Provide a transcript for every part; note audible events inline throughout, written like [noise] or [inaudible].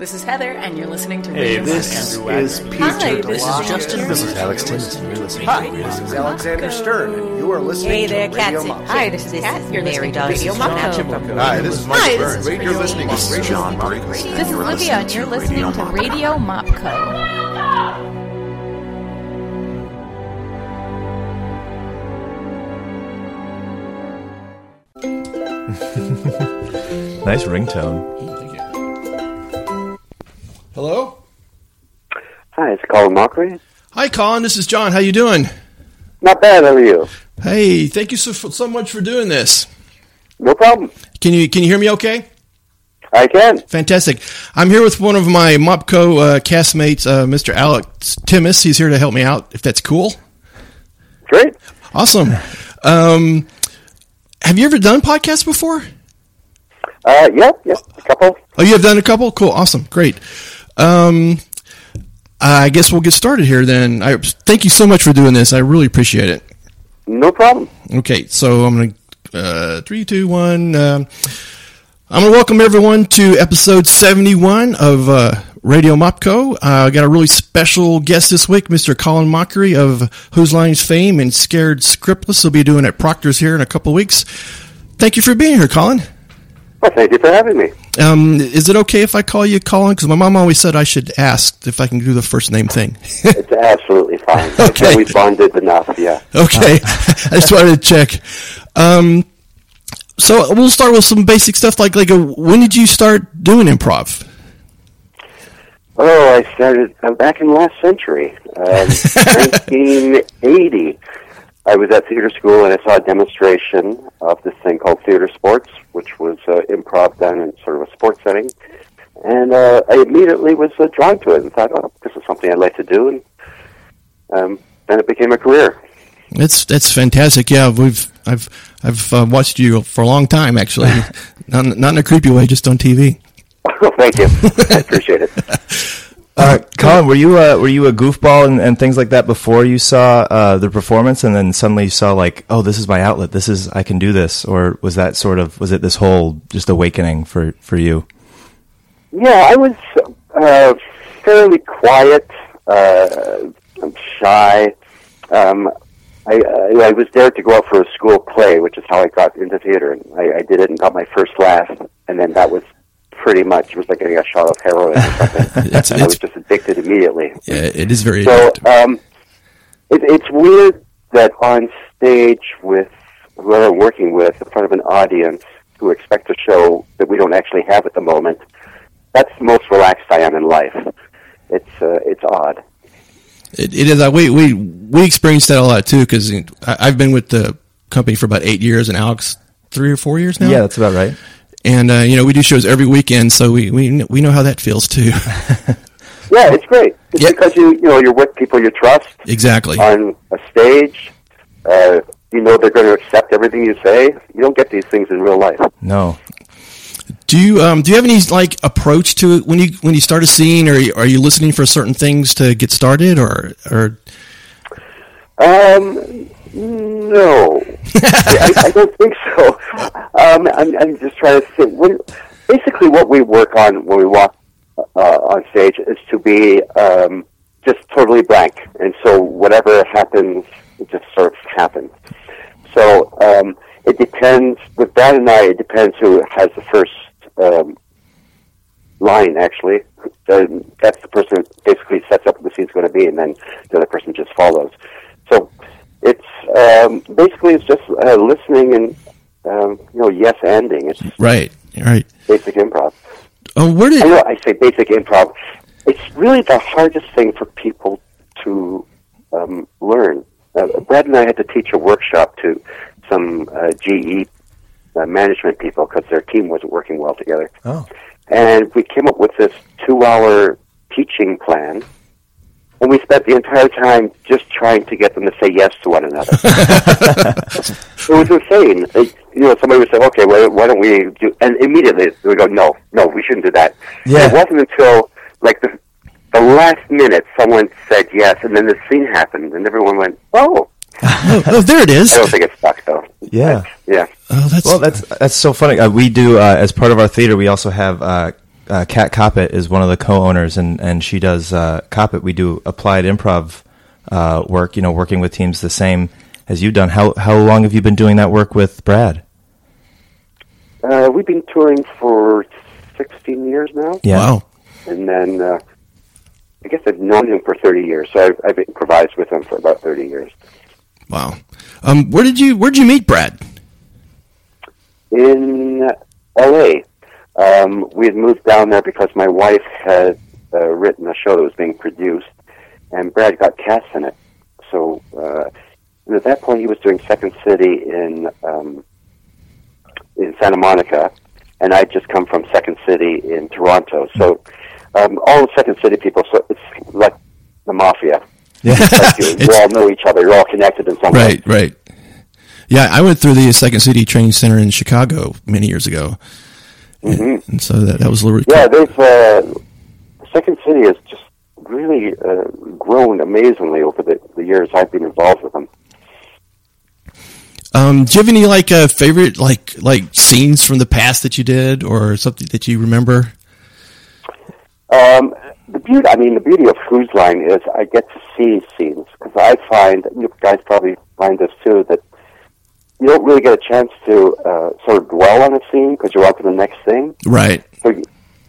This is Heather, and you're listening to Hey, Radio this Monk. is Peter Hi, this is Justin. This is Alex Timmons, and you're listening Hi, to this is Alexander Stern, and you are listening Hey to there, Radio Catsy. Monk. Hi, this is Kat. You're listening to Radio Mako. Hi, this is Michael Hi, this Burns. is Radio You're listening to This is Radio John Monk. Briggs. This is Olivia, and you're listening to Radio Mopco. [laughs] Nice ringtone. Hello. Hi, it's Colin Mochrie. Hi, Colin. This is John. How you doing? Not bad, how are you? Hey, thank you so so much for doing this. No problem. Can you can you hear me? Okay. I can. Fantastic. I'm here with one of my Mopco uh, castmates, uh, Mr. Alex Timmis. He's here to help me out. If that's cool. Great. Awesome. Um, have you ever done podcasts before? Uh, yeah, yeah, a couple. Oh, you have done a couple. Cool. Awesome. Great. Um, I guess we'll get started here then. I thank you so much for doing this. I really appreciate it. No problem. Okay, so I'm gonna uh, three, two, one. Um, I'm gonna welcome everyone to episode 71 of uh, Radio Mopco. Uh, I got a really special guest this week, Mr. Colin Mochrie of Whose Lines fame and Scared Scriptless. He'll be doing at Proctor's here in a couple weeks. Thank you for being here, Colin. Well, thank you for having me. Um, is it okay if I call you Colin? Because my mom always said I should ask if I can do the first name thing. [laughs] It's absolutely fine. [laughs] Okay. We bonded enough, yeah. Okay, [laughs] I just wanted to check. Um, so we'll start with some basic stuff like like uh when did you start doing improv? Oh, I started uh, back in last century, um, 1980. I was at theater school and I saw a demonstration of this thing called theater sports, which was uh, improv done in sort of a sports setting. And uh, I immediately was uh, drawn to it and thought, oh, this is something I'd like to do. And um, then it became a career. That's that's fantastic. Yeah, we've I've I've uh, watched you for a long time actually, [laughs] not not in a creepy way, just on TV. [laughs] Thank you. I appreciate it. [laughs] Uh, Colin, were you uh, were you a goofball and, and things like that before you saw uh, the performance, and then suddenly you saw like, oh, this is my outlet. This is I can do this, or was that sort of was it this whole just awakening for for you? Yeah, I was uh, fairly quiet, uh, I'm shy. Um, I, I, I was there to go out for a school play, which is how I got into theater. And I, I did it and got my first laugh, and then that was pretty much it was like getting a shot of heroin or something. [laughs] It's- I was just addicted immediately. Yeah, it is very. So addictive. um, it, it's weird that on stage with whoever I'm working with, in front of an audience who expect a show that we don't actually have at the moment, that's the most relaxed I am in life. It's uh, it's odd. It, it is. Uh, we we we experienced that a lot too because I've been with the company for about eight years, and Alex three or four years now. Yeah, that's about right. And uh, you know we do shows every weekend, so we we we know how that feels too. [laughs] Yeah, it's great. It's Yeah. because you you know you're with people you trust exactly. on a stage. Uh, you know they're going to accept everything you say. You don't get these things in real life. No, Do you um do you have any like approach to it when you when you start a scene, or are you listening for certain things to get started, or or Um, no, I, I don't think so. Um, I'm, I'm just trying to think. When, basically, what we work on when we walk uh, on stage is to be um, just totally blank, and so whatever happens, it just sort of happens. So um, it depends. With Brad and I, it depends who has the first um, line. Actually, the, that's the person who basically sets up what the scene's going to be, and then the other person just follows. So it's um, basically it's just uh, listening and um, you know yes ending. It's right right. basic improv. Oh, where I did know I say basic improv. It's really the hardest thing for people to um, learn. Uh, Brad and I had to teach a workshop to some uh, GE uh, management people because their team wasn't working well together. Oh. And we came up with this two-hour teaching plan, and we spent the entire time just trying to get them to say yes to one another. [laughs] it was insane. It, you know, somebody would say, "Okay, well, why don't we do?" And immediately they would go, "No, no, we shouldn't do that." Yeah. And it wasn't until like the the last minute someone said yes, and then the scene happened, and everyone went, "Oh." oh, oh, there it is. I don't think it stuck though. Yeah. Yeah. Oh, that's Well, that's that's so funny. Uh, we do uh, as part of our theater. We also have uh, uh, Kat Koppett is one of the co-owners, and and she does uh, Koppett. We do applied improv uh, work. You know, working with teams the same as you've done. How how long have you been doing that work with Brad? Uh, we've been touring for 16 years now, Yeah. Wow. and then uh, I guess I've known him for 30 years. So I've, I've improvised with him for about 30 years. Wow. Um, where did you Where did you meet Brad? In L.A., um, we had moved down there because my wife had uh, written a show that was being produced, and Brad got cast in it. So uh, and at that point, he was doing Second City in um, in Santa Monica, and I'd just come from Second City in Toronto. So um, all the Second City people, so it's like the mafia. [laughs] Yeah. Like you, you all know each other. You're all connected in some way. Right, right. Yeah, I went through the Second City Training Center in Chicago many years ago, Mm-hmm. and so that that was a little. Yeah, they've uh, Second City has just really uh, grown amazingly over the, the years I've been involved with them. Um, do you have any like uh, favorite like like scenes from the past that you did, or something that you remember? Um, the beauty, I mean, the beauty of Whose Line is I get to see scenes because I find you guys probably find this too that you don't really get a chance to uh, sort of dwell on a scene because you're on to the next thing. Right. So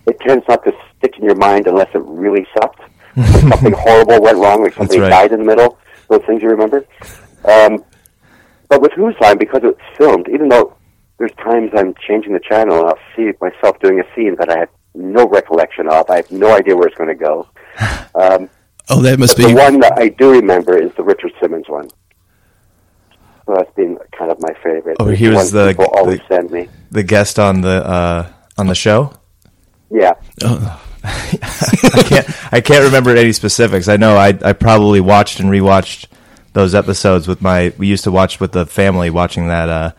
it tends not to stick in your mind unless it really sucked. Something [laughs] horrible went wrong, like somebody right. died in the middle. Those things you remember. Um, but with Whose Line, because it's filmed, even though there's times I'm changing the channel and I'll see myself doing a scene that I have no recollection of. I have no idea where it's going to go. [sighs] Um, Oh, that must the be. The one that I do remember is the Richard Simmons one. So that's been kind of my favorite. Oh, he was the- the-. The guest on the uh, on the show. Yeah. [laughs] I can't I can't remember any specifics. I know I I probably watched and rewatched those episodes with my we used to watch with the family watching that uh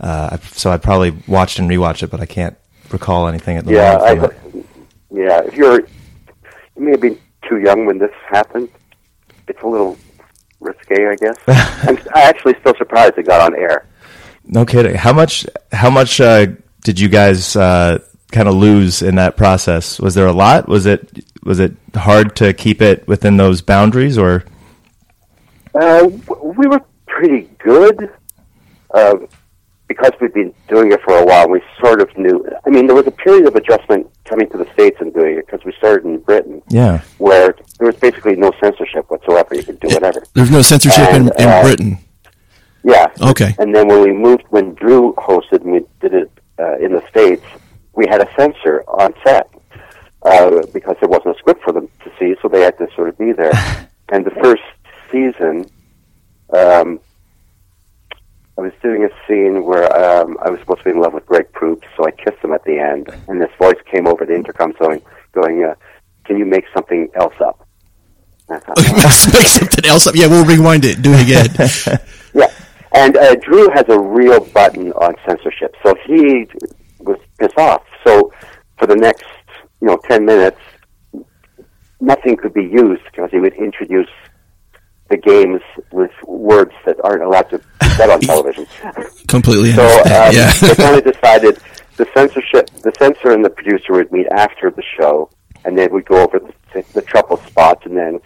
uh so I probably watched and rewatched it but I can't recall anything at the Yeah, moment. I, yeah. If you're, you may have been too young when this happened. It's a little risque, I guess. [laughs] I'm actually still surprised it got on air. No kidding. How much how much uh did you guys uh kind of lose in that process? Was there a lot? Was it was it hard to keep it within those boundaries or Uh, we were pretty good uh, because we'd been doing it for a while. We sort of knew. I mean, there was a period of adjustment coming to the states and doing it because we started in Britain, yeah. where there was basically no censorship whatsoever. You could do whatever. There's no censorship in, in uh, Britain. Yeah. Okay. And then when we moved, when Drew hosted and we did it uh, in the States, we had a censor on set uh, because there wasn't a script for them to see, so they had to sort of be there. [laughs] and the first season, um, I was doing a scene where um, I was supposed to be in love with Greg Proops, so I kissed him at the end, and this voice came over the intercom going, going uh, "Can you make something else up?" And I thought, Make something else up. Yeah, we'll rewind it. Do it again. [laughs] Yeah, and uh, Drew has a real button on censorship, so he was pissed off. So for the next, you know, ten minutes, nothing could be used because he would introduce the games with words that aren't allowed to be said on [laughs] television. Completely So um, yeah. they [laughs] kind of decided the censorship, the censor and the producer would meet after the show, and they would go over the, the trouble spots and then,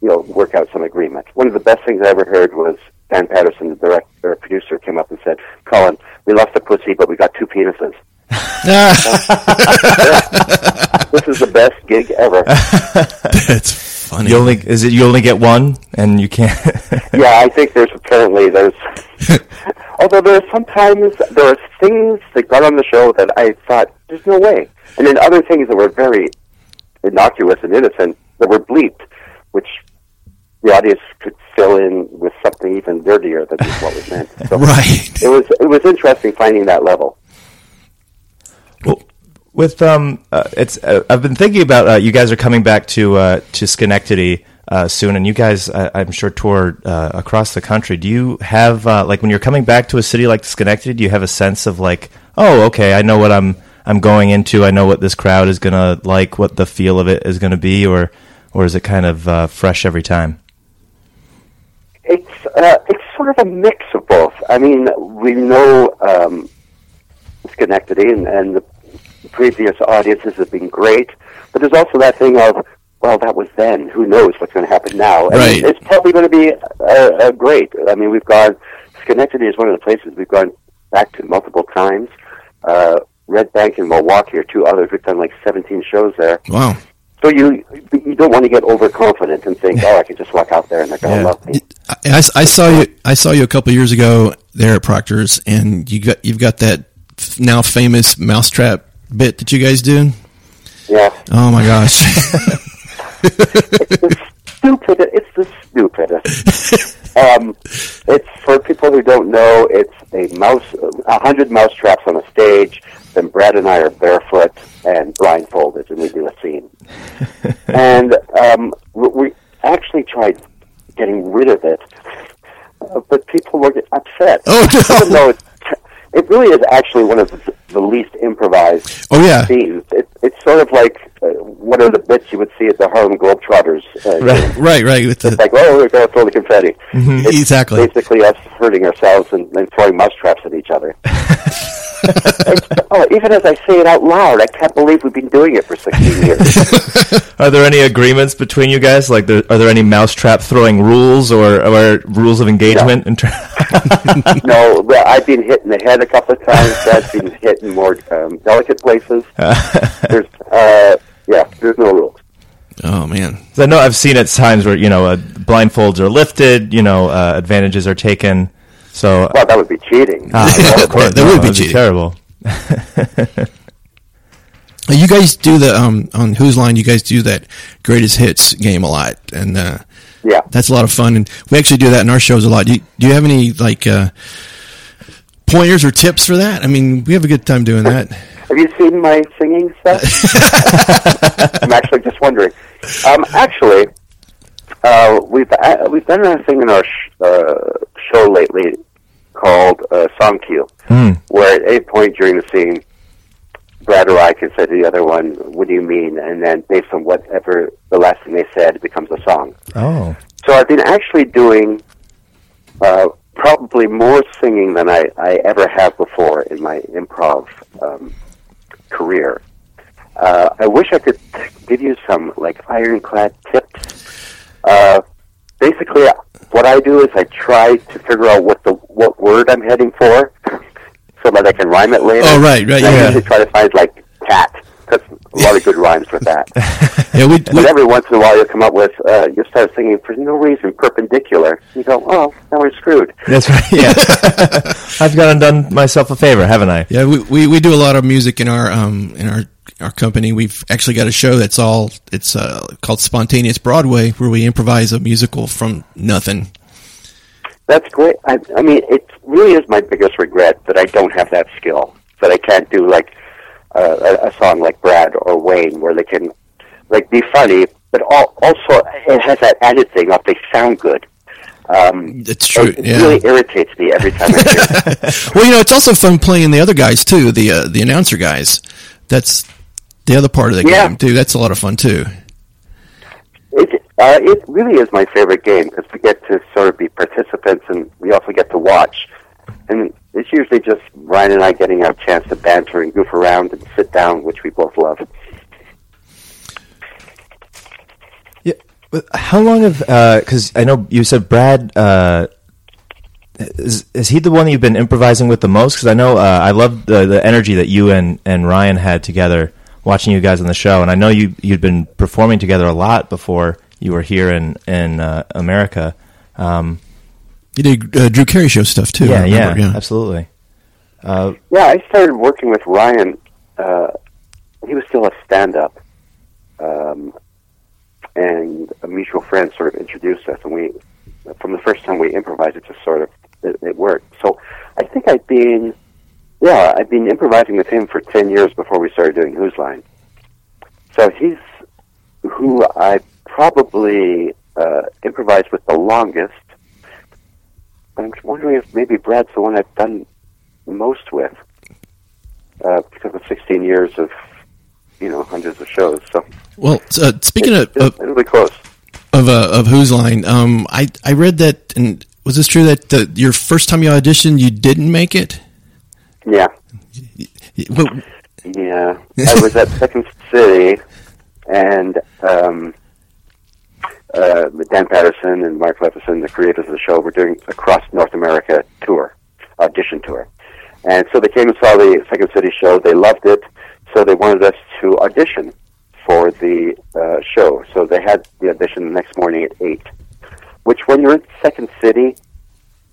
you know, work out some agreement. One of the best things I ever heard was Dan Patterson, the director, producer, came up and said, "Colin, we lost the pussy, but we got two penises. [laughs] This is the best gig ever." [laughs] That's funny. You only is it you only get one and you can't [laughs] yeah, I think there's apparently there's. although there are sometimes there are things that got on the show that I thought there's no way, and then other things that were very innocuous and innocent that were bleeped, which the audience could fill in with something even dirtier than what was meant. So right. it was it was interesting finding that level. Well, with um, uh, it's uh, I've been thinking about uh, you guys are coming back to uh, to Schenectady uh, soon, and you guys uh, I'm sure tour uh, across the country. Do you have like when you're coming back to a city like Schenectady? Do you have a sense of like, oh, okay, I know what I'm I'm going into. I know what this crowd is gonna like, what the feel of it is gonna be, or or is it kind of fresh every time? It's it's sort of a mix of both. I mean, we know um, Schenectady and, and the, previous audiences have been great, but there's also that thing of, well, that was then. Who knows what's going to happen now? And Right. It's probably going to be uh, uh, great. I mean, we've gone. Schenectady is one of the places we've gone back to multiple times. Uh, Red Bank and Milwaukee are two others. We've done like 17 shows there. Wow. So you you don't want to get overconfident and think, oh, I can just walk out there and they're going to Yeah. love me. I, I- I saw you. I saw you a couple years ago there at Proctor's, and you got you've got that now famous mousetrap bit that you guys do. Yeah. Oh my gosh! [laughs] [laughs] It's the stupid. It's the stupidest. um, it's for people who don't know. It's a mouse, a hundred mouse traps on a stage. Then Brad and I are barefoot and blindfolded, and we do a scene. [laughs] and um, we we actually tried getting rid of it, uh, but people were upset. Oh, no. It's, it really is actually one of the, least improvised Oh yeah. scenes. It, it's sort of like uh, one of the bits you would see at the Harlem Globetrotters. Uh, [laughs] Right. Right. Right. With It's the like, oh, we're going to throw the confetti. It's exactly. Basically, us hurting ourselves and, and throwing mousetraps at each other. [laughs] It's- oh, even as I say it out loud, I can't believe we've been doing it for 16 years. [laughs] Are there any agreements between you guys? Like, there, are there any mousetrap throwing rules or, or rules of engagement? In ter- [laughs] [laughs] no, well, I've been hit in the head a couple of times. That's been hit in more um, delicate places. There's, uh, yeah, there's no rules. Oh man! I know I've seen at times where you know uh, blindfolds are lifted, you know uh, advantages are taken. So Well, that would be cheating. Ah, yeah, [laughs] of course, That would be that'd cheating. terrible. Uh, [laughs] You guys do the um on Whose Line? You guys do that greatest hits game a lot, and uh, Yeah. that's a lot of fun. And we actually do that in our shows a lot. Do you, do you have any like uh, pointers or tips for that? I mean, we have a good time doing that. Have you seen my singing set? [laughs] I'm actually just wondering. Um, actually, uh, we've uh, we've done a thing in our sh- uh, show lately called uh, Song Cue, where at a point during the scene, Brad or I can say to the other one, "What do you mean?" And then based on whatever the last thing they said, it becomes a song. Oh, So I've been actually doing uh, probably more singing than I, I ever have before in my improv um, career. Uh, I wish I could give you some like ironclad tips. Uh, basically, what I do is I try to figure out what the what word I'm heading for, so that I can rhyme it later. Oh, right, right, And I yeah. usually try to find like cat. That's a lot of good rhymes with that. [laughs] Yeah, we, But we every once in a while, you'll come up with, uh, you start singing for no reason, perpendicular. You go, oh, now we're screwed. that's right. Yeah, [laughs] I've gone and done myself a favor, haven't I? yeah we, we we do a lot of music in our um in our our company. We've actually got a show that's all it's uh, called Spontaneous Broadway, where we improvise a musical from nothing. That's great. I, I mean, it really is my biggest regret that I don't have that skill. That I can't do like uh, a, a song like Brad or Wayne, where they can like be funny, but al- also it has that added thing of they sound good. Um, It's true. it yeah. really irritates me every time I hear [laughs] it. Well, you know, it's also fun playing the other guys too, the uh, the announcer guys. That's the other part of the Yeah. game too. That's a lot of fun too. It, uh, it really is my favorite game because we get to sort of be participants and we also get to watch. And it's usually just Ryan and I getting our chance to banter and goof around and sit down, which we both love. Yeah. but How long have? Because I know you said Brad. Uh, is is he the one that you've been improvising with the most? Because I know uh, I love the the energy that you and and Ryan had together watching you guys on the show, and I know you you'd been performing together a lot before you were here in in uh, America. Um, You did uh, Drew Carey show stuff too. I yeah, yeah, absolutely. Uh, Yeah, I started working with Ryan. Uh, he was still a stand-up, um, and a mutual friend sort of introduced us, and we, from the first time we improvised, it just sort of it, it worked. So I think I've been, yeah, I've been improvising with him for ten years before we started doing Whose Line. So he's who I probably uh, improvised with the longest. I'm wondering if maybe Brad's the one I've done most with uh, because of 16 years of you know hundreds of shows. So Well, uh, speaking of it's, of it's really close. of, uh, of Whose Line, um, I I read that, and was this true that the, your first time you auditioned, you didn't make it? Yeah, But Yeah, I was at Second City, and um, uh, Dan Patterson and Mark Levinson, the creators of the show, were doing a cross North America tour, audition tour. And so they came and saw the Second City show. They loved it, so they wanted us to audition for the uh, show. So they had the audition the next morning at 8, which when you're in Second City,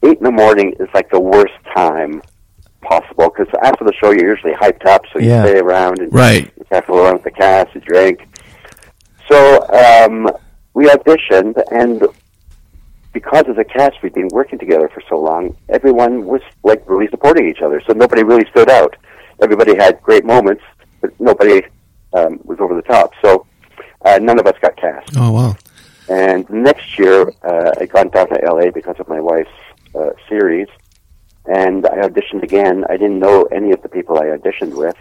8 in the morning is like the worst time possible because after the show you're usually hyped up, so you Yeah. stay around and Right. you have to around with the cast, you drink. So um, we auditioned, and because as a cast we'd been working together for so long, everyone was like really supporting each other. So nobody really stood out. Everybody had great moments, but nobody um, was over the top. So uh, none of us got cast. Oh wow. And next year, uh, I got down to LA because of my wife's uh, series, and I auditioned again. I didn't know any of the people I auditioned with,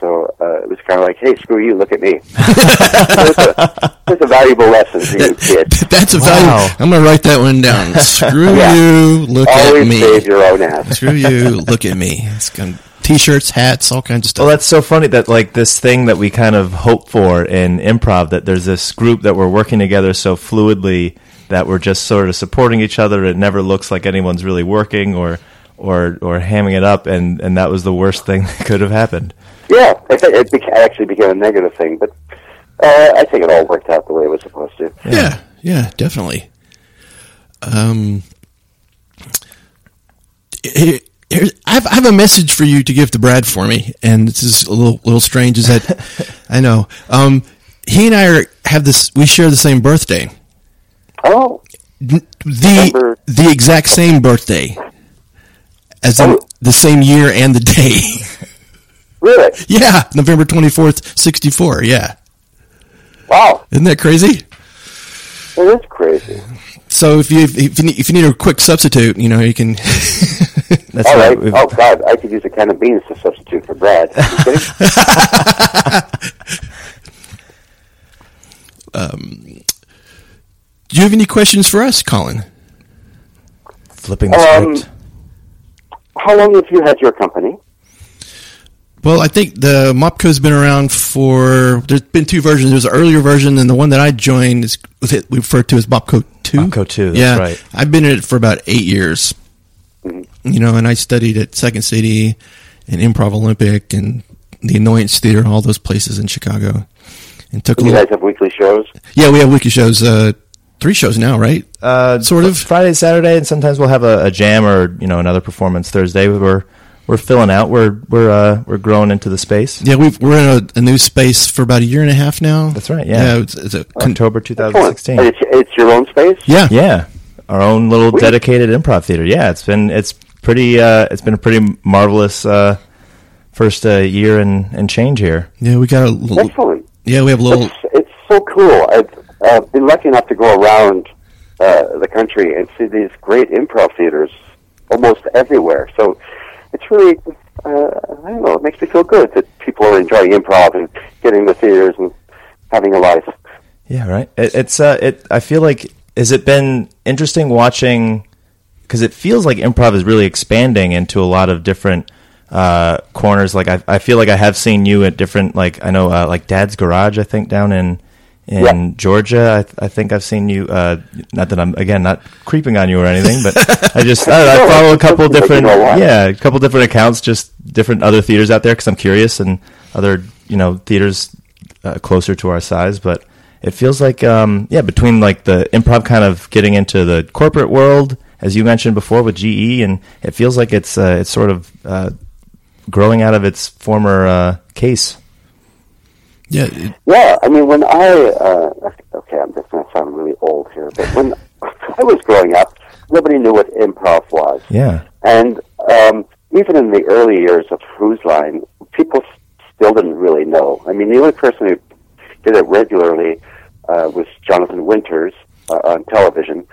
so uh, it was kind of like, "Hey, screw you, look at me." it's, a, it's a valuable lesson for you kids. That's a Wow. value. I'm gonna write that one down. [laughs] Screw Yeah. you. Look at Always me. save your own ass. Screw you. [laughs] Look at me. It's gonna, t-shirts, hats, all kinds of stuff. Well, that's so funny that like this thing that we kind of hope for in improv that there's this group that we're working together so fluidly that we're just sort of supporting each other. It never looks like anyone's really working or or or hamming it up, and and that was the worst thing [laughs] that could have happened. Yeah, it, it beca- actually became a negative thing, but uh, I think it all worked out the way it was supposed to. yeah, yeah, definitely. Um, here- here- I have, I have a message for you to give to Brad for me, and this is a little little strange. Is that [laughs] I know um, he and I are, have this. We share the same birthday. Oh, the November- the exact same birthday as in Oh. the same year and the day. [laughs] really? yeah, November twenty fourth, sixty four. Yeah, Wow, isn't that crazy? it is crazy. So if you if you need, if you need a quick substitute, you know you can. [laughs] That's All right. right. Oh God, I could use a can of beans to substitute for Brad. Are you kidding? [laughs] Do you have any questions for us, Colin? Flipping the Um, script. How long have you had your company? Well, I think the Mopco's been around for. There's been two versions. There's an earlier version, and the one that I joined is was it we refer to as Mopco Two. Mopco 2, that's yeah, right. I've been in it for about eight years. Mm-hmm. You know, and I studied at Second City and Improv Olympic and the Annoyance Theater, and all those places in Chicago, and took a You little. guys have weekly shows. Yeah, we have weekly shows. Uh, three shows now, right? Uh, sort of. Friday, Saturday, and sometimes we'll have a, a jam or you know another performance Thursday. We're we're filling out. We're we're uh, we're growing into the space. Yeah, we've, we're in a, a new space for about a year and a half now. That's right, yeah. yeah. It's, it's a, October 2016. It's, it's your own space. yeah, Yeah, our own little Sweet. dedicated improv theater. Yeah, it's been it's pretty uh, it's been a pretty marvelous uh, first uh, year and, and change here. yeah. We got a little. Excellent. Yeah, we have a little. It's, it's so cool. I've uh, been lucky enough to go around uh, the country and see these great improv theaters almost everywhere. So it's really, uh, I don't know, it makes me feel good that people are enjoying improv and getting the theaters and having a life. Yeah, right. It, it's uh, it. I feel like has it been interesting watching because it feels like improv is really expanding into a lot of different uh, corners. Like I, I feel like I have seen you at different like I know uh, like Dad's Garage. I think down in in Yeah. Georgia. I, I think I've seen you. Uh, not that I'm again not creeping on you or anything, but I just I, I follow a couple something that you different yeah a couple different accounts, just different other theaters out there because I'm curious and other you know theaters uh, closer to our size, but it feels like um, yeah between like the improv kind of getting into the corporate world as you mentioned before with GE and it feels like it's uh, it's sort of uh, growing out of its former uh, case. Yeah, it- Yeah, I mean, when I, uh, okay, I'm just going to sound really old here, but when [laughs] I was growing up, nobody knew what improv was. Yeah, And um, even in the early years of Whose Line, people still didn't really know. I mean, the only person who did it regularly uh, was Jonathan Winters uh, on television.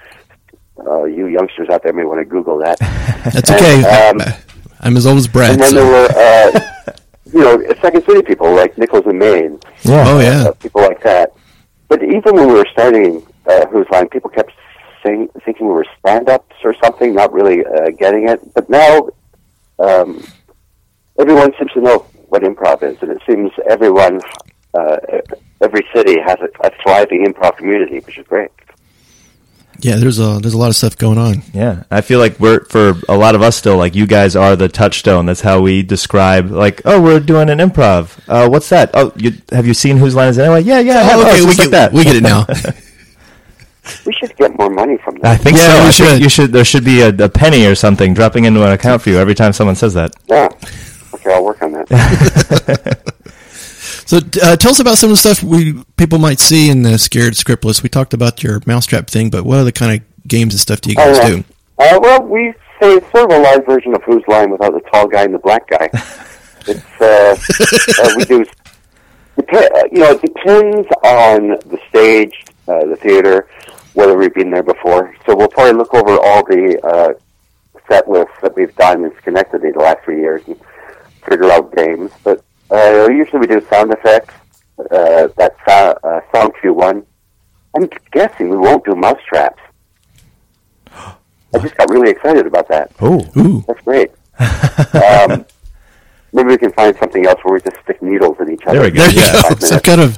Uh, you youngsters out there may want to Google that. [laughs] that's okay. Um, [laughs] I'm as old as Brad. and then so- there were, uh, you know, Second City people like Nichols and May, yeah, oh yeah, uh, people like that. But even when we were starting uh, Whose Line, people kept saying, thinking we were stand-ups or something, not really uh, getting it. But now, um, everyone seems to know what improv is, and it seems everyone, uh, every city has a, a thriving improv community, which is great. Yeah, there's a there's a lot of stuff going on. Yeah, I feel like we're for a lot of us still like you guys are the touchstone. That's how we describe like, oh, we're doing an improv. Uh, what's that? Oh, you, have you seen whose line is it anyway? Yeah, yeah. Oh, Oh, okay, it's we just get like that. we get it now. [laughs] We should get more money from I that. think Yeah, so. we I think should. You should. There should be a, a penny or something dropping into an account for you every time someone says that. Yeah. Okay, I'll work on that. [laughs] So uh, tell us about some of the stuff we people might see in the Scared Scriptless. We talked about your mousetrap thing, but what other kind of games and stuff do you guys Oh, do? Uh, well, we say it's sort of a live version of Whose Line without the tall guy and the black guy. [laughs] it's uh, uh, we do. Uh, you know, it depends on the stage, uh, the theater, whether we've been there before. So we'll probably look over all the uh, set lists that we've done in Schenectady the last three years and figure out games. But uh, usually we do sound effects. Uh, that sound, uh, song cue one. I'm guessing we won't do mousetraps. I just got really excited about that. Oh, Ooh, That's great. um, [laughs] maybe we can find something else where we just stick needles in each other. There we go. there you Yeah. go. Some kind of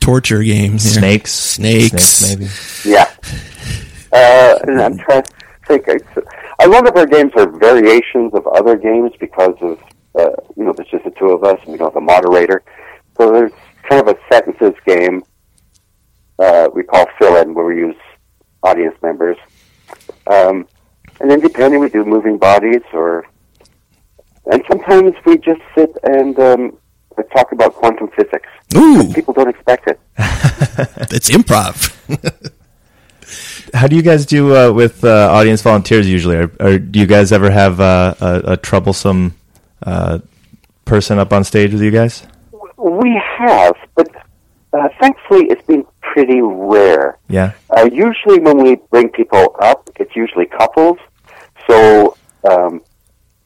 torture game. here. snakes, Snakes. maybe. Yeah. Uh, and I'm trying to think. It's, a lot of our games are variations of other games because of, uh, you know, there's just the two of us and we don't have a moderator. So there's kind of a sentences game uh, we call fill-in where we use audience members. Um, and then depending, we do moving bodies or, and sometimes we just sit and um, talk about quantum physics. Ooh, People don't expect it. [laughs] it's improv. [laughs] How do you guys do uh, with uh, audience volunteers usually? Or, or do you guys ever have uh, a, a troublesome uh, person up on stage with you guys? We have, but uh, thankfully it's been pretty rare. Yeah. Uh, usually when we bring people up, it's usually couples. So, um,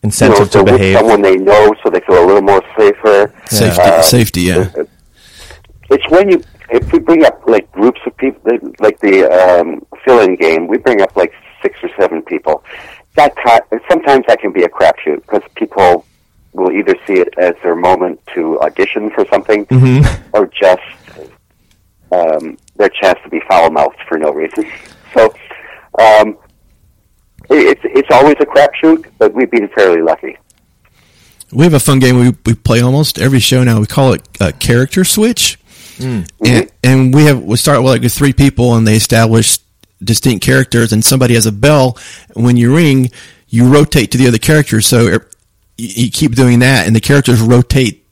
you know, so to with behave. someone they know so they feel a little more safer. Safety, Uh, safety. Yeah. It's when you, if we bring up like groups of people, like the um, fill-in game, we bring up like six or seven people. That ti- sometimes that can be a crapshoot because people will either see it as their moment to audition for something, or just um, their chance to be foul-mouthed for no reason. [laughs] So um, it- it's it's always a crapshoot, but we've been fairly lucky. We have a fun game we, we play almost every show now. We call it uh, Character Switch. And, and we have we start with like with three people and they establish distinct characters and somebody has a bell when you ring you rotate to the other character so er, you, you keep doing that and the characters rotate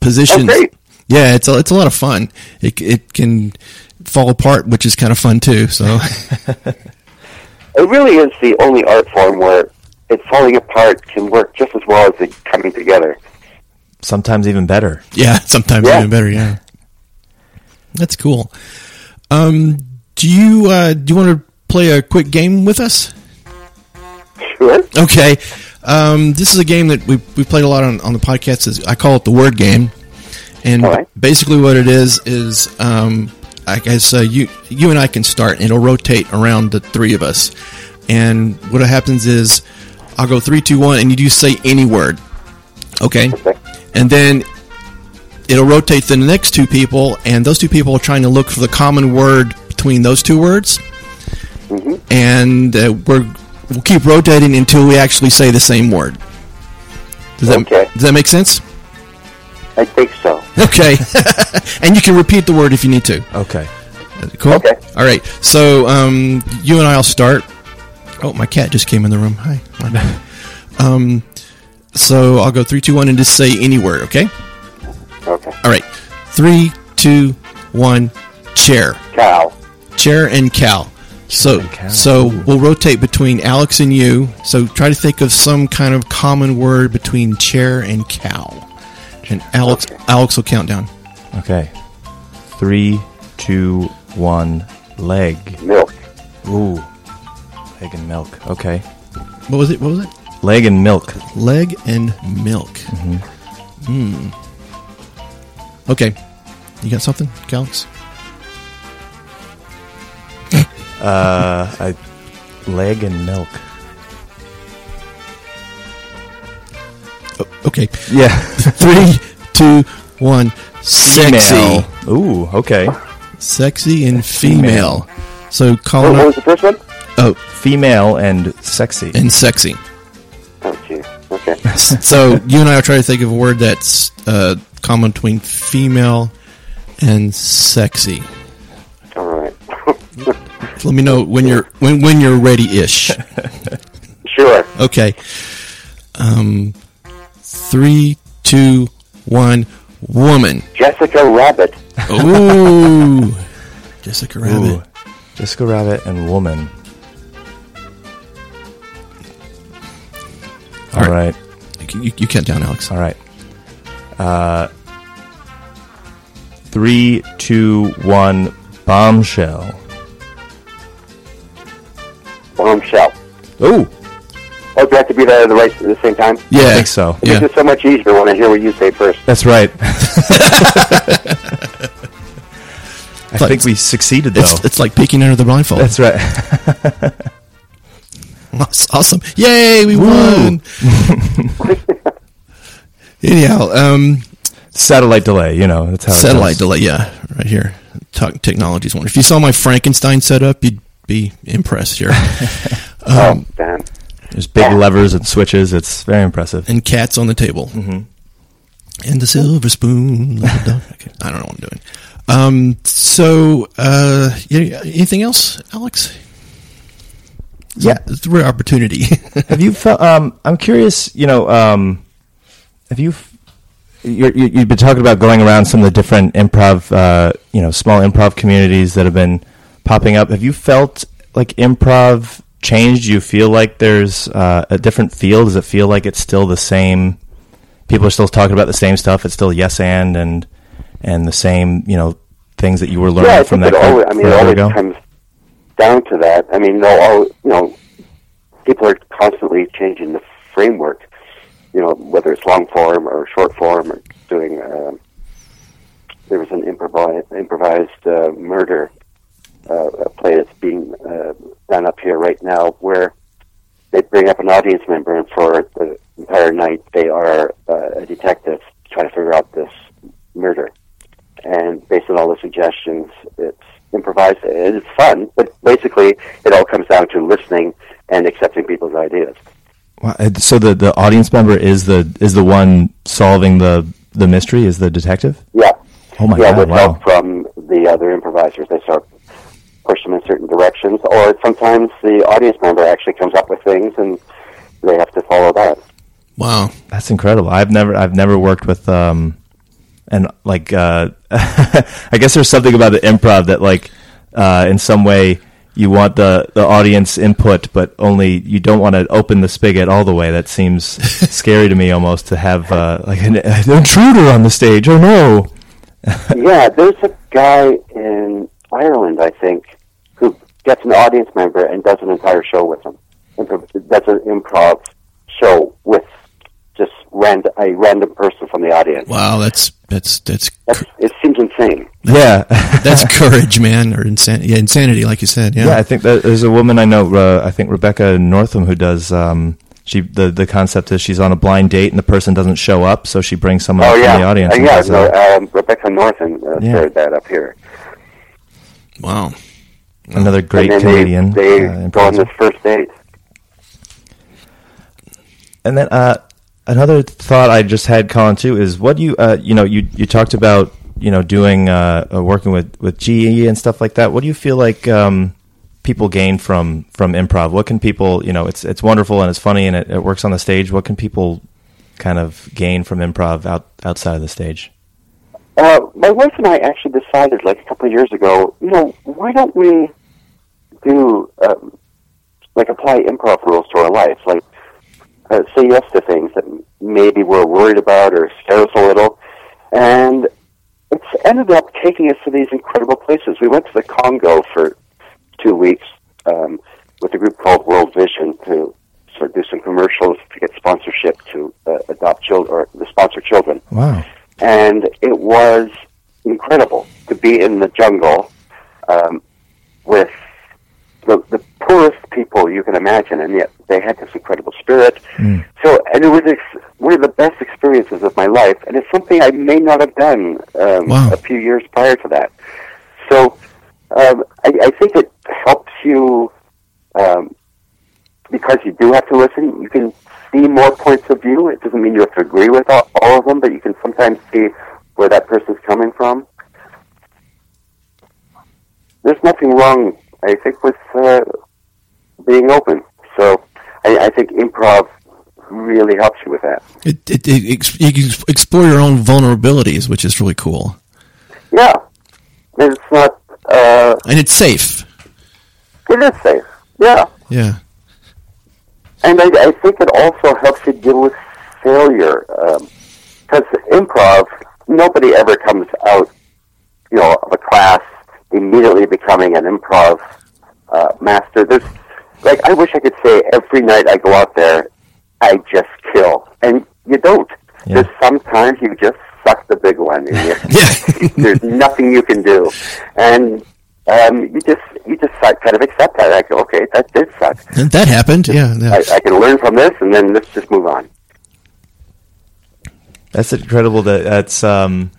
positions great. yeah it's a, it's a lot of fun it, it can fall apart which is kind of fun too so [laughs] It really is the only art form where it falling apart can work just as well as it coming together. Sometimes even better. Yeah, [laughs] sometimes Yeah. even better. Yeah, that's cool. Um, do you uh, do you want to play a quick game with us? Sure. Okay, um, this is a game that we we played a lot on on the podcast. Is I call it the word game, and right. basically what it is is um, I guess uh, you you and I can start, and it'll rotate around the three of us. And what happens is I'll go three, two, one, and you do say any word. Okay, Okay. and then it'll rotate to the next two people, and those two people are trying to look for the common word between those two words. And uh, we're we'll keep rotating until we actually say the same word. Does that Okay. does that make sense? I think so. [laughs] Okay, [laughs] and you can repeat the word if you need to. Okay. Cool. Okay. All right. So um, you and I'll start. Oh, my cat just came in the room. Hi. [laughs] um, so I'll go three, two, one, and just say any word. Okay. Okay. All right. Three, two, one. Chair. Cow. Chair and cow. So so we'll rotate between Alex and you. So try to think of some kind of common word between chair and cow. And Alex Alex will count down. Okay. Three, two, one. Leg. Milk. Ooh. Leg and milk. Okay. What was it? What was it? Leg and milk. Leg and milk. Hmm. Okay. You got something, Alex? Uh, I, leg and milk. Okay. Yeah. [laughs] Three, two, one. Sexy. Female. Ooh, okay. Sexy and female. So What, what was the first one? Oh, Female and sexy. and sexy. Oh, gee. Okay. [laughs] So you and I are trying to think of a word that's uh, common between female and sexy. All right. [laughs] Let me know when you're when when you're ready-ish. [laughs] sure. Okay. Um, three, two, one. Woman. Jessica Rabbit. Ooh, [laughs] Jessica Rabbit. Ooh. Jessica Rabbit and woman. All All right. You, you, you count down, Alex. All right. Uh, three, two, one. Bombshell. Bombshell. Ooh, Oh, do I have to be there at the right at the same time? Yeah, I think so. It Yeah. makes it so much easier when I hear what you say first. That's right. [laughs] [laughs] I Like- think we succeeded though. It's, it's like peeking under the blindfold. That's right. [laughs] That's awesome. Yay, we won. Anyhow, um, Satellite delay, you know. That's how satellite goes. delay. Yeah, right here. Talk, technology's one. If you saw my Frankenstein setup, you'd be impressed here. [laughs] oh, damn. There's big levers and switches. It's very impressive. and cats on the table. Mm-hmm. And the silver spoon. Okay, I don't know what I'm doing. Um, so, uh, anything else, Alex? Yeah. It's a rare opportunity. [laughs] have you felt? Um, I'm curious. You know, um, have you? You're, you, you've been talking about going around some of the different improv, uh, you know, small improv communities that have been popping up. Have you felt like improv changed? Do you feel like there's uh, a different feel? Does it feel like it's still the same? People are still talking about the same stuff. It's still yes and and and the same, you know, things that you were learning Yeah, from that always, I mean, it always ago. comes down to that. I mean, all, you know, people are constantly changing the framework. You know, whether it's long form or short form or doing. Um, there was an improvised, improvised uh, murder uh, a play that's being uh, done up here right now, where they bring up an audience member, and for the entire night they are uh, a detective trying to figure out this murder and based on all the suggestions, it's improvised. It's fun, but basically, it all comes down to listening and accepting people's ideas. Wow, uh, So the, the audience member is the is the one solving the the mystery. Is the detective? Yeah. Oh my yeah, God, with wow. help from the other improvisers, they start push them in certain directions, or sometimes the audience member actually comes up with things, and they have to follow that. wow. That's incredible. I've never I've never worked with um and like uh [laughs] I guess there's something about the improv that like uh in some way you want the the audience input but only you don't want to open the spigot all the way. That seems [laughs] scary to me almost to have uh like an, an intruder on the stage. Oh no. [laughs] yeah, there's a guy in Ireland, I think, who gets an audience member and does an entire show with them. Impro- Does an improv show with just rand- a random person from the audience. Wow, that's that's that's That's, it seems insane. Yeah. [laughs] that's courage, man, or insanity. Yeah, insanity, like you said. Yeah. Yeah, I think that there's a woman I know. Uh, I think Rebecca Northan who does. Um, she the the concept is she's on a blind date and the person doesn't show up, so she brings someone Oh up yeah, from the audience. Uh, and yeah. does, No, uh, um, Rebecca Northan uh, Yeah. started that up here, Wow. Another great Canadian. They, they uh, go on this first date. And then uh, another thought I just had, Colin, too, is what you uh, you know you you talked about you know doing uh, uh, working with with GE and stuff like that. What do you feel like um, people gain from from improv? What can people you know it's it's wonderful and it's funny and it, it works on the stage. What can people kind of gain from improv out outside of the stage? Uh, my wife and I actually decided, like a couple of years ago, you know, why don't we do um, like apply improv rules to our life, like uh, say yes to things that maybe we're worried about or scare us a little, and it's ended up taking us to these incredible places. We went to the Congo for two weeks um, with a group called World Vision to sort of do some commercials to get sponsorship to uh, adopt children or to sponsor children Wow. and it was incredible to be in the jungle um, with the, the poorest people you can imagine, and yet they had this incredible spirit. So, and it was ex- one of the best experiences of my life, and it's something I may not have done um, Wow. a few years prior to that. So, um, I, I think it helps you um, because you do have to listen. You can see more points of view. It doesn't mean you have to agree with all, all of them, but you can sometimes see where that person's coming from. There's nothing wrong, I think, with uh, being open. So I, I think improv really helps you with that. It, it, it you can explore your own vulnerabilities, which is really cool, Yeah, and it's not. Uh, and it's safe. it is safe. Yeah. Yeah. And I, I think it also helps you deal with failure. Because improv, nobody ever comes out, you know, of a class immediately becoming an improv uh, master. There's, like, I wish I could say every night I go out there, I just kill. And you don't. Yeah. There's sometimes you just suck the big one. And you, Yeah. [laughs] [laughs] there's nothing you can do. And um, you just you just kind of accept that. I go, okay, that did suck. And that happened. Yeah. yeah. I, I can learn from this, and then let's just move on. That's incredible. That that's. Um,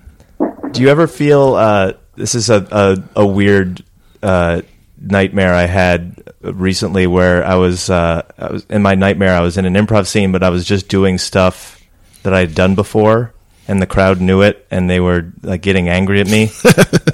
do you ever feel? Uh, this is a a, a weird uh, nightmare I had recently, where I was, uh, I was in my nightmare. I was in an improv scene, but I was just doing stuff that I had done before, and the crowd knew it, and they were like getting angry at me. [laughs] [laughs]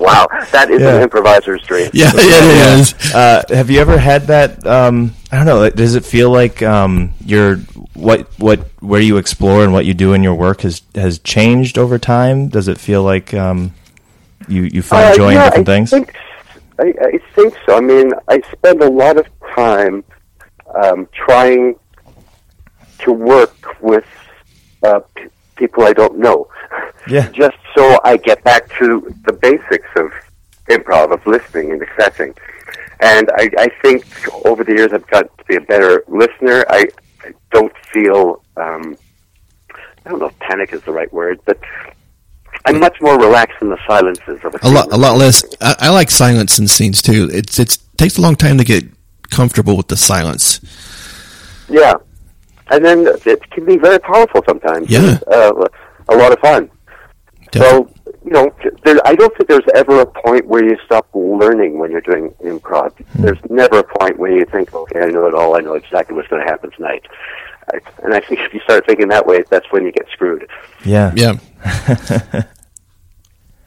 Wow, that is Yeah. an improviser's dream. yeah. Yeah. It is. uh, have you ever had that? Um, I don't know. Does it feel like um, your what what where you explore and what you do in your work has has changed over time? Does it feel like um, you you find Uh, joy yeah, in different I things? Think, I, I think so. I mean, I spend a lot of time um, trying to work with uh, p- people I don't know. Yeah. [laughs] Just so I get back to the basics of improv, of listening and accepting. And I, I think over the years I've got to be a better listener. I, I don't feel, um, I don't know if panic is the right word, but I'm much more relaxed in the silences of a, A lot. A lot less. I, I like silence in scenes too. It's it's takes a long time to get comfortable with the silence. Yeah, and then it can be very powerful sometimes. Yeah. Uh, a lot of fun. So you know, there, I don't think there's ever a point where you stop learning when you're doing improv. Hmm. There's never a point where you think, okay, I know it all. I know exactly what's going to happen tonight. I, and I think if you start thinking that way, that's when you get screwed. Yeah. Yeah. [laughs]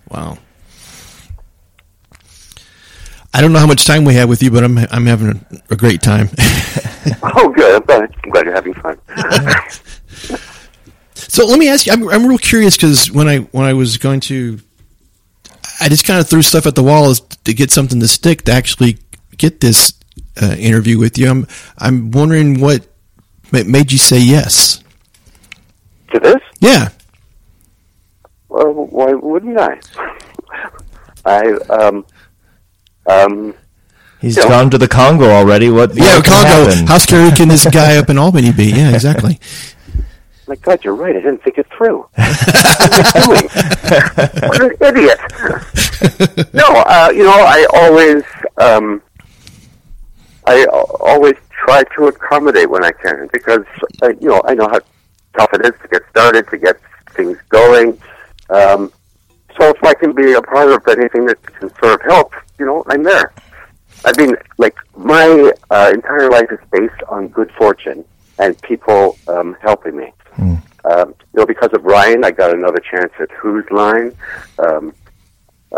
wow. I don't know how much time we have with you, but I'm I'm having a, a great time. [laughs] Oh, good. I'm glad, I'm glad you're having fun. [laughs] so let me ask you. I'm I'm real curious because when I when I was going to, I just kind of threw stuff at the wall to get something to stick to actually get this uh, interview with you. I'm I'm wondering what made you say yes. to this? Yeah. Well, why wouldn't I? [laughs] I um um He's Yeah. gone to the Congo already. What? Yeah, what Congo. How scary can this [laughs] guy up in Albany be? Yeah, exactly. My God, you're right. I didn't think it through. [laughs] what am I doing? What an idiot. no, uh, you know, I always, um, I always try to accommodate when I can because, uh, you know, I know how tough it is to get started, to get things going. Um, so if I can be a part of anything that can of help, you know, I'm there. I mean, like my uh, entire life is based on good fortune and people um, helping me. Um, you know, because of Ryan, I got another chance at Whose Line. Um,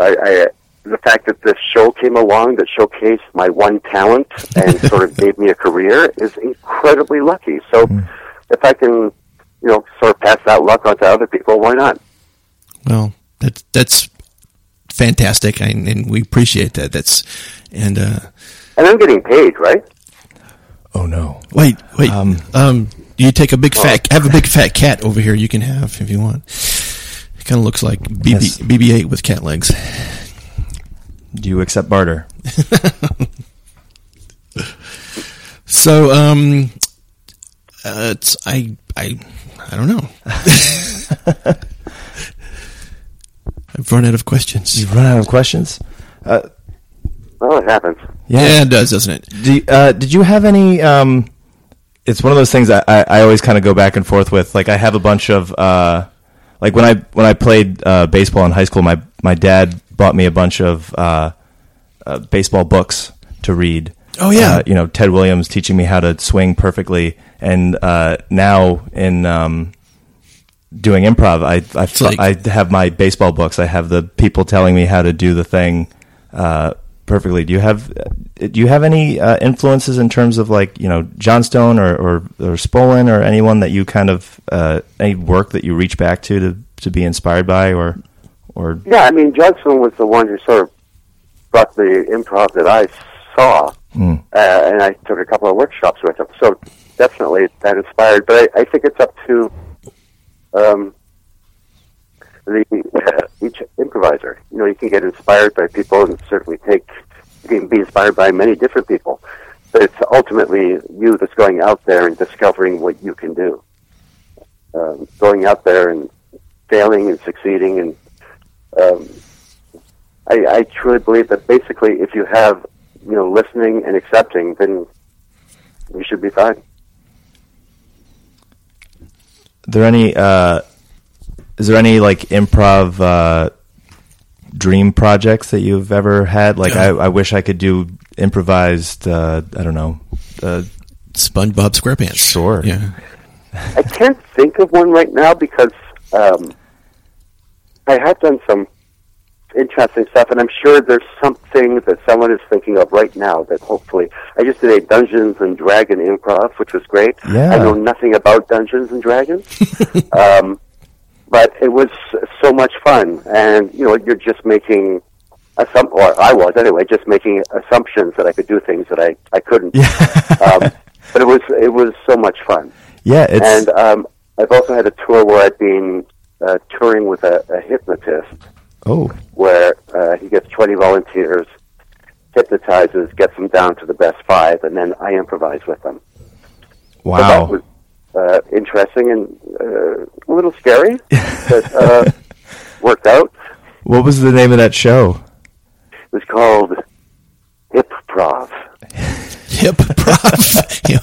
I, I, the fact that this show came along that showcased my one talent and sort of [laughs] gave me a career is incredibly lucky. So, if I can, you know, sort of pass that luck on to other people, why not? Well, that's that's fantastic, and, and we appreciate that. That's and uh, And I'm getting paid, right? oh no. wait, wait. Um, Um, you take a big fat have a big fat cat over here. You can have if you want. It kind of looks like BB Yes. BB-8 with cat legs. Do you accept barter? [laughs] So, um, uh, it's I I I don't know. [laughs] I've run out of questions. You've run out of questions. Uh, Well, it happens. Yeah, it does, doesn't it? Do uh, did you have any? Um, it's one of those things I, I, I always kind of go back and forth with. Like I have a bunch of uh, like when I when I played uh, baseball in high school, my my dad bought me a bunch of uh, uh, baseball books to read. Oh, yeah. uh, you know Ted Williams teaching me how to swing perfectly, and uh, now in um, doing improv, I I, like- I have my baseball books. I have the people telling me how to do the thing uh, perfectly. Do you have do you have any uh, influences in terms of like you know Johnstone or or, or Spolin or anyone that you kind of uh, any work that you reach back to to to be inspired by or or Yeah, I mean, Johnstone was the one who sort of brought the improv that I saw, Mm. uh, and I took a couple of workshops with him. So definitely that inspired. But I, I think it's up to um, the uh, each improviser. You know, you can get inspired by people, and certainly take you can be inspired by many different people. But it's ultimately you that's going out there and discovering what you can do. Um, going out there and failing and succeeding and um, I, I truly believe that basically, if you have, you know, listening and accepting, then you should be fine. Are there any uh, is there any like improv uh, dream projects that you've ever had? Like I, I wish I could do improvised. Uh, I don't know. Uh, SpongeBob SquarePants. Sure. Yeah. I can't think of one right now because um, I have done some interesting stuff, and I'm sure there's something that someone is thinking of right now that hopefully I just did a Dungeons and Dragon improv, which was great. Yeah. I know nothing about Dungeons and Dragons, [laughs] um, but it was so much fun, and you know you're just making. Assum- or I was anyway, just making assumptions that I could do things that I, I couldn't. [laughs] um, but it was it was so much fun. yeah, it's And um, I've also had a tour where I've been uh, touring with a, a hypnotist, oh where uh, he gets 20 volunteers, hypnotizes, gets them down to the best five, and then I improvise with them. So wow. was uh, interesting and uh, a little scary, but uh, [laughs] worked out. What was the name of that show? It was called Hip Prov. [laughs] Hyprov. Hip.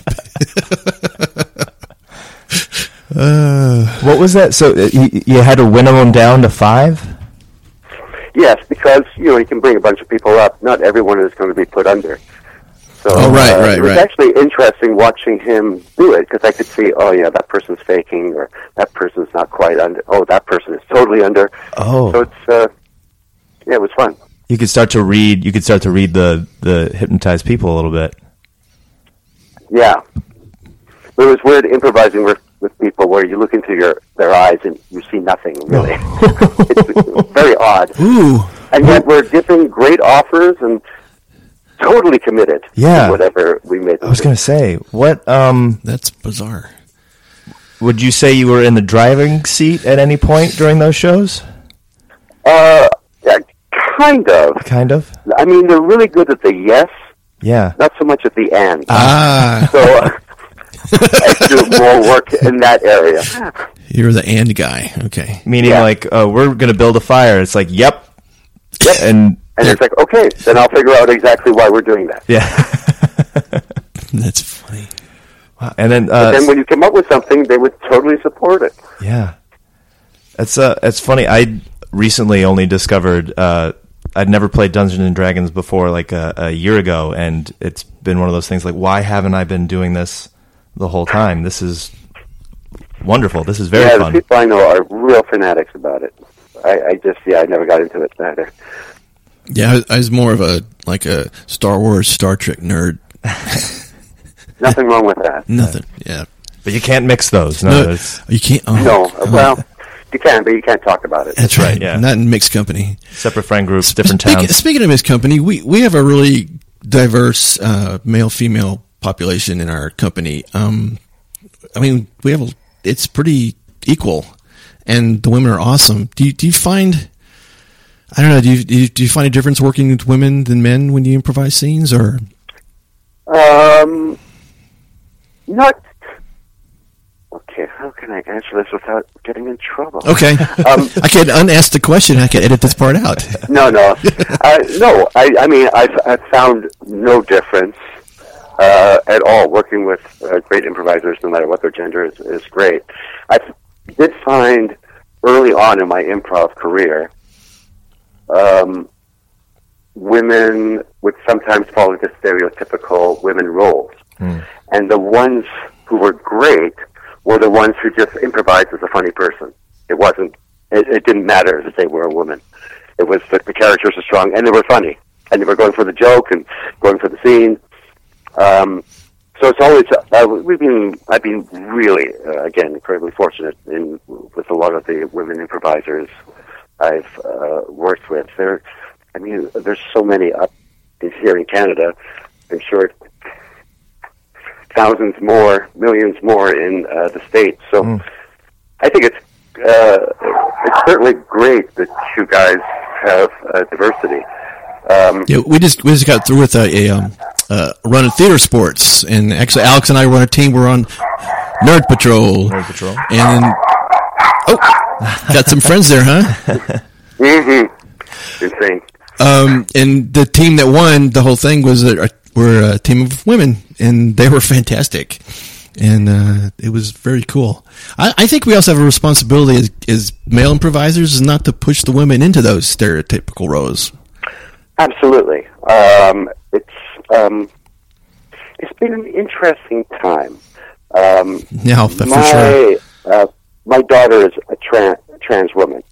[laughs] uh, What was that? So uh, you, you had to winnow them down to five. Yes, because you know you can bring a bunch of people up. Not everyone is going to be put under. So Oh, right, uh, right, it was right. actually interesting watching him do it because I could see, oh yeah, that person's faking, or that person's not quite under. Oh, that person is totally under. Oh. So it's uh, yeah, it was fun. You could start to read. You could start to read the the hypnotized people a little bit. Yeah, but it was weird improvising with with people where you look into your their eyes and you see nothing really. [laughs] it's very odd. [laughs] ooh. And yet we're giving great offers and totally committed Yeah. to whatever we made. I was going to say, what um, That's bizarre. would you say you were in the driving seat at any point during those shows? Uh, yeah, kind of. Kind of. I mean, they're really good at the yes, Yeah. not so much at the end. Ah, so uh, [laughs] I do more work in that area. you're the and guy. Okay. Meaning Yeah. like, uh, we're going to build a fire. It's like, yep. Yep. And And it's like, okay, then I'll figure out exactly why we're doing that. yeah. [laughs] That's funny. and then, uh, then when you come up with something, they would totally support it. Yeah, it's uh, it's funny. I recently only discovered uh, I'd never played Dungeons and Dragons before, like a, a year ago, and it's been one of those things. Like, why haven't I been doing this the whole time? This is wonderful. This is very yeah, fun. the people I know are real fanatics about it. I, I just, yeah, I never got into it either. Yeah, I, I was more of a like a Star Wars, Star Trek nerd. [laughs] Nothing wrong with that. Nothing. Yeah. But you can't mix those. No, No, it's you can't. Oh, No, come on. well, you can, but you can't talk about it. that's right. yeah. Not in mixed company. separate friend groups, different Speak- towns. Speaking of mixed company, we we have a really diverse uh, male female population in our company. Um, I mean, we have a, it's pretty equal, and the women are awesome. Do you, do you find? I don't know. Do you, do you do you find a difference working with women than men when you improvise scenes, or Um, not. Okay, how can I answer this without getting in trouble? Okay. Um, [laughs] I can unask the question. I can edit this part out. [laughs] no, no, uh, no. I, I mean, I've, I've found no difference uh, at all. Working with uh, great improvisers, no matter what their gender, is, is great. I did find early on in my improv career, um, women would sometimes fall into stereotypical women roles, and the ones who were great were the ones who just improvised as a funny person. It wasn't. It, it didn't matter that they were a woman. It was that the characters were strong and they were funny and they were going for the joke and going for the scene. Um, so it's always uh, we've been I've been really uh, again incredibly fortunate in with a lot of the women improvisers I've uh, worked with. There, I mean, there's so many up here in Canada. I'm sure thousands more, millions more in uh, the states. So I think it's uh, it's certainly great that you guys have uh, diversity. Um, Yeah, we just we just got through with a, a um, uh, run of theater sports, and actually Alex and I were on a team. We're on Nerd Patrol. Nerd Patrol. And then, oh, got some friends there, huh? [laughs] mm-hmm. Insane. Um, and the team that won the whole thing was a, were a team of women, and they were fantastic. And uh, it was very cool. I, I think we also have a responsibility as, as male improvisers, is not to push the women into those stereotypical roles. Absolutely. Um, it's um, it's been an interesting time. Um, Yeah, for my sure. uh, my daughter is a trans trans woman,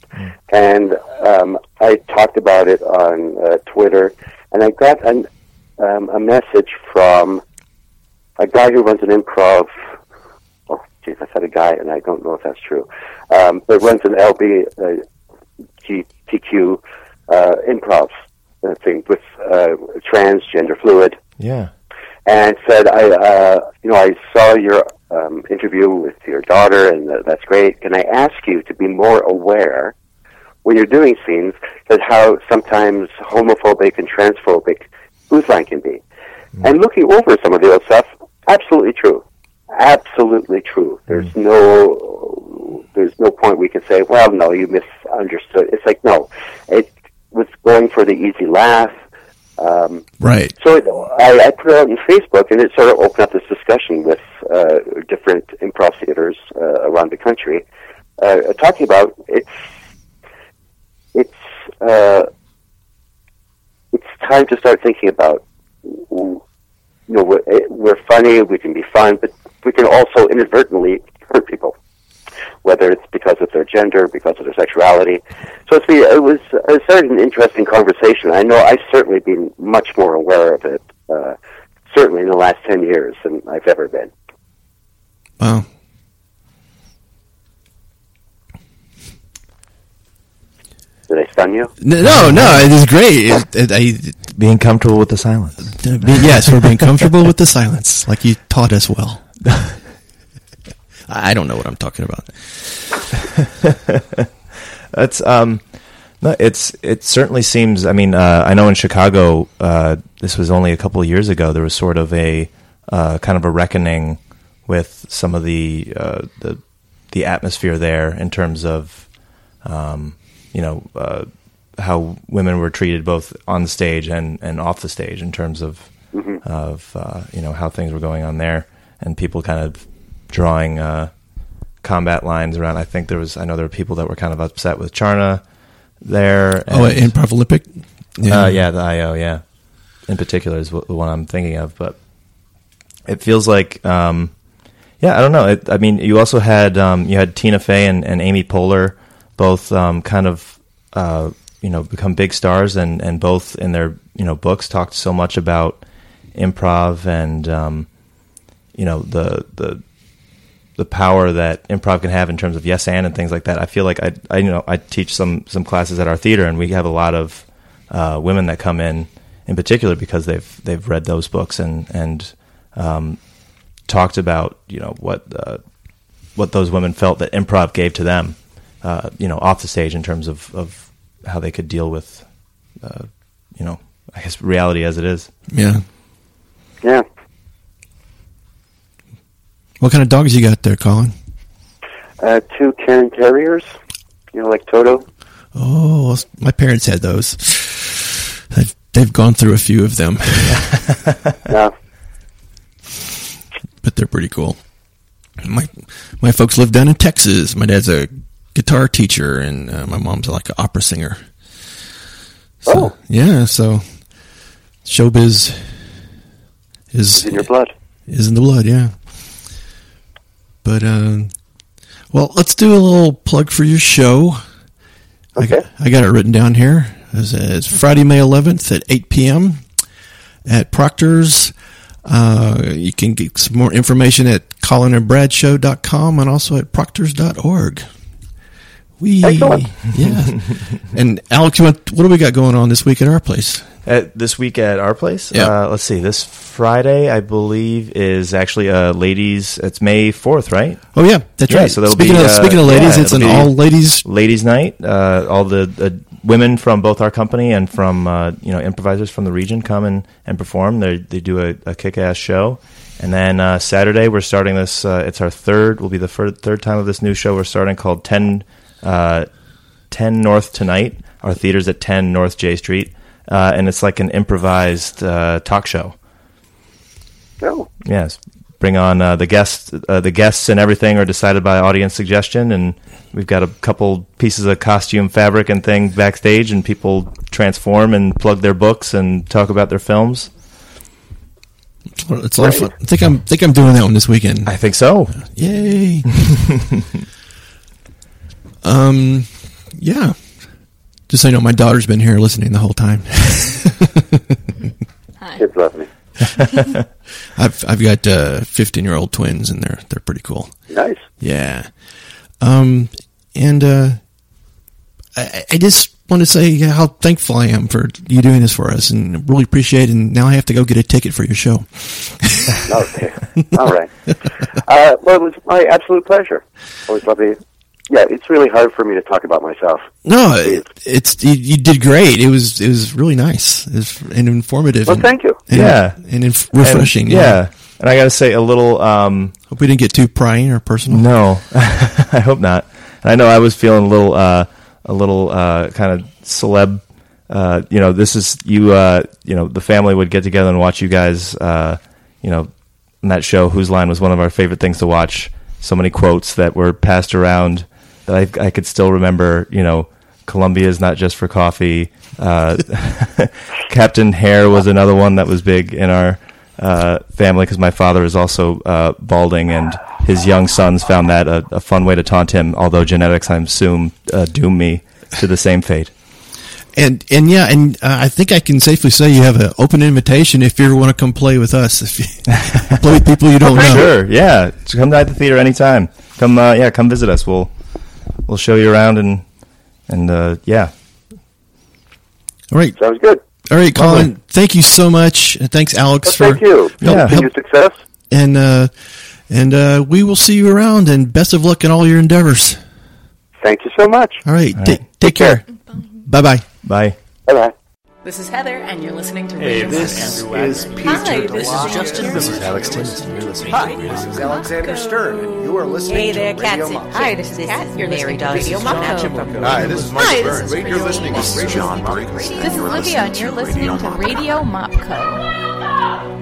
and um, I talked about it on uh, Twitter, and I got an, um, a message from a guy who runs an improv. Oh, geez, I said a guy, and I don't know if that's true. Um, but runs an LB uh, uh, improv uh, thing with uh, transgender fluid Yeah. And said, "I, uh, you know, I saw your um, interview with your daughter, and uh, that's great. Can I ask you to be more aware when you're doing scenes that how sometimes homophobic and transphobic Whose Line can be? And looking over some of the old stuff, absolutely true, absolutely true. There's no, there's no point we can say, well, no, you misunderstood. It's like no, it was going for the easy laugh." Um, Right. so I, I put it out on Facebook, and it sort of opened up this discussion with uh, different improv theaters uh, around the country, uh, talking about it's it's uh, it's time to start thinking about you know we're, eh, we're funny, we can be fun, but we can also inadvertently hurt people, whether it's because of their gender, because of their sexuality. So it's been, it was it started an interesting conversation. I know I've certainly been much more aware of it, uh, certainly in the last ten years than I've ever been. Wow. Did I stun you? No, no, no it is great. It, it, Being comfortable with the silence. Be- yes, we're being comfortable with the silence, like you taught us well. [laughs] I don't know what I'm talking about. [laughs] That's um, no, it's it certainly seems. I mean, uh, I know in Chicago, uh, this was only a couple of years ago. There was sort of a uh, kind of a reckoning with some of the uh, the the atmosphere there in terms of um, you know uh, how women were treated both on the stage and, and off the stage in terms of of uh, you know how things were going on there and people kind of drawing uh, combat lines around. I think there was I know there were people that were kind of upset with Charna there. Oh, and- Improv Olympic. uh, yeah, the IO, yeah. In particular is what, the one I'm thinking of, but it feels like, um, yeah, I don't know. It, I mean, you also had um, you had Tina Fey and, and Amy Poehler, both um, kind of uh, you know become big stars, and, and both in their you know books talked so much about improv and um, you know the the the power that improv can have in terms of yes and and things like that. I feel like I, I you know I teach some some classes at our theater, and we have a lot of uh, women that come in, in particular because they've they've read those books and and um, talked about you know what uh, what those women felt that improv gave to them, uh, you know, off the stage in terms of of how they could deal with, uh, you know, I guess reality as it is. Yeah. Yeah. What kind of dogs you got there, Colin? uh, two Cairn Terriers, you know, like Toto. Oh, my parents had those. They've, they've gone through a few of them, [laughs] Yeah. but they're pretty cool. My my folks live down in Texas. My dad's a guitar teacher, and uh, my mom's like an opera singer. So, Oh. yeah. So showbiz is It's in your blood. is in the blood, yeah. But uh, well, let's do a little plug for your show. I Okay. got, I got it written down here. It's, it's Friday, May 11th at 8 p.m. at Proctor's. Uh, you can get some more information at colinandbradshow.com and also at proctors.org. We, Excellent. yeah. and Alex, what do we got going on this week at our place? At, this week at our place, Yeah. uh, let's see. This Friday, I believe, is actually a ladies. It's May fourth, right? Oh yeah, that's Yeah, right. so speaking be, of uh, speaking of ladies, yeah, it's an all ladies. Ladies' night. Uh, all the, women from both our company and from uh, you know improvisers from the region come and, and perform. They they do a, a kick ass show. And then uh, Saturday we're starting this. Uh, it's our third. Will be the third, third time of this new show we're starting called Ten uh, 10 North Tonight. Our theater's at 10 North Jay Street. Uh, and it's like an improvised uh, talk show. No. Yes. Bring on uh, the guests. Uh, the guests and everything are decided by audience suggestion, and we've got a couple pieces of costume fabric and thing backstage, and people transform and plug their books and talk about their films. It's a lot of fun. I think I'm think I'm doing that one this weekend. I think so. Yay! [laughs] um, yeah. Just so you know, my daughter's been here listening the whole time. [laughs] Kids love me. [laughs] I've I've got uh, fifteen year old twins, and they're they're pretty cool. Nice. Yeah. Um, and uh, I, I just want to say how thankful I am for you doing this for us, and really appreciate it. And now I have to go get a ticket for your show. Okay. All right. Uh, well, it was my absolute pleasure. Always love to. Yeah, it's really hard for me to talk about myself. No, it, it's you, you did great. It was it was really nice it was, and informative. Well, and, thank you. and, Yeah. and inf- refreshing. And, yeah. And I got to say a little. Um, Hope we didn't get too prying or personal. No, [laughs] I hope not. And I know I was feeling a little, uh, a little uh, kind of celeb. Uh, you know, this is you. Uh, you know, the family would get together and watch you guys. Uh, you know, in that show, whose line was one of our favorite things to watch. So many quotes that were passed around that I, I could still remember. You know, Columbia is not just for coffee. Uh, [laughs] Captain Hare was another one that was big in our uh, family because my father is also uh, balding, and his young sons found that a, a fun way to taunt him. Although genetics, I assume, uh, doom me to the same fate. And and yeah, and uh, I think I can safely say you have an open invitation if you ever want to come play with us. If you [laughs] play with people you don't know. Sure, yeah, come to the theater anytime. Come, uh, yeah, come visit us. We'll we'll show you around and and uh, yeah, All right, Sounds good. all right, Colin. Thank you so much. And thanks, Alex, Well, for thank you. help- Yeah. help- Continued success. and uh, and uh, we will see you around. And best of luck in all your endeavors. Thank you so much. All right, All ta- right. take care. Bye bye. bye. Bye bye. This is Heather, and you're listening to Hey, Radio this Mopco. is Peter Hi, this is Justin This is Alex Timmons. You're listening Hi, this is Alexander Stern, and you are listening Hey to there, Radio Katsy. Mopco. Hi, this is Kat. You're Mary listening to Dawes. Radio This is John Hi, this is Hi, Mike this Burns. is You're listening to This is Radio John Mopco. This is Olivia, and you're listening to Radio Mopco.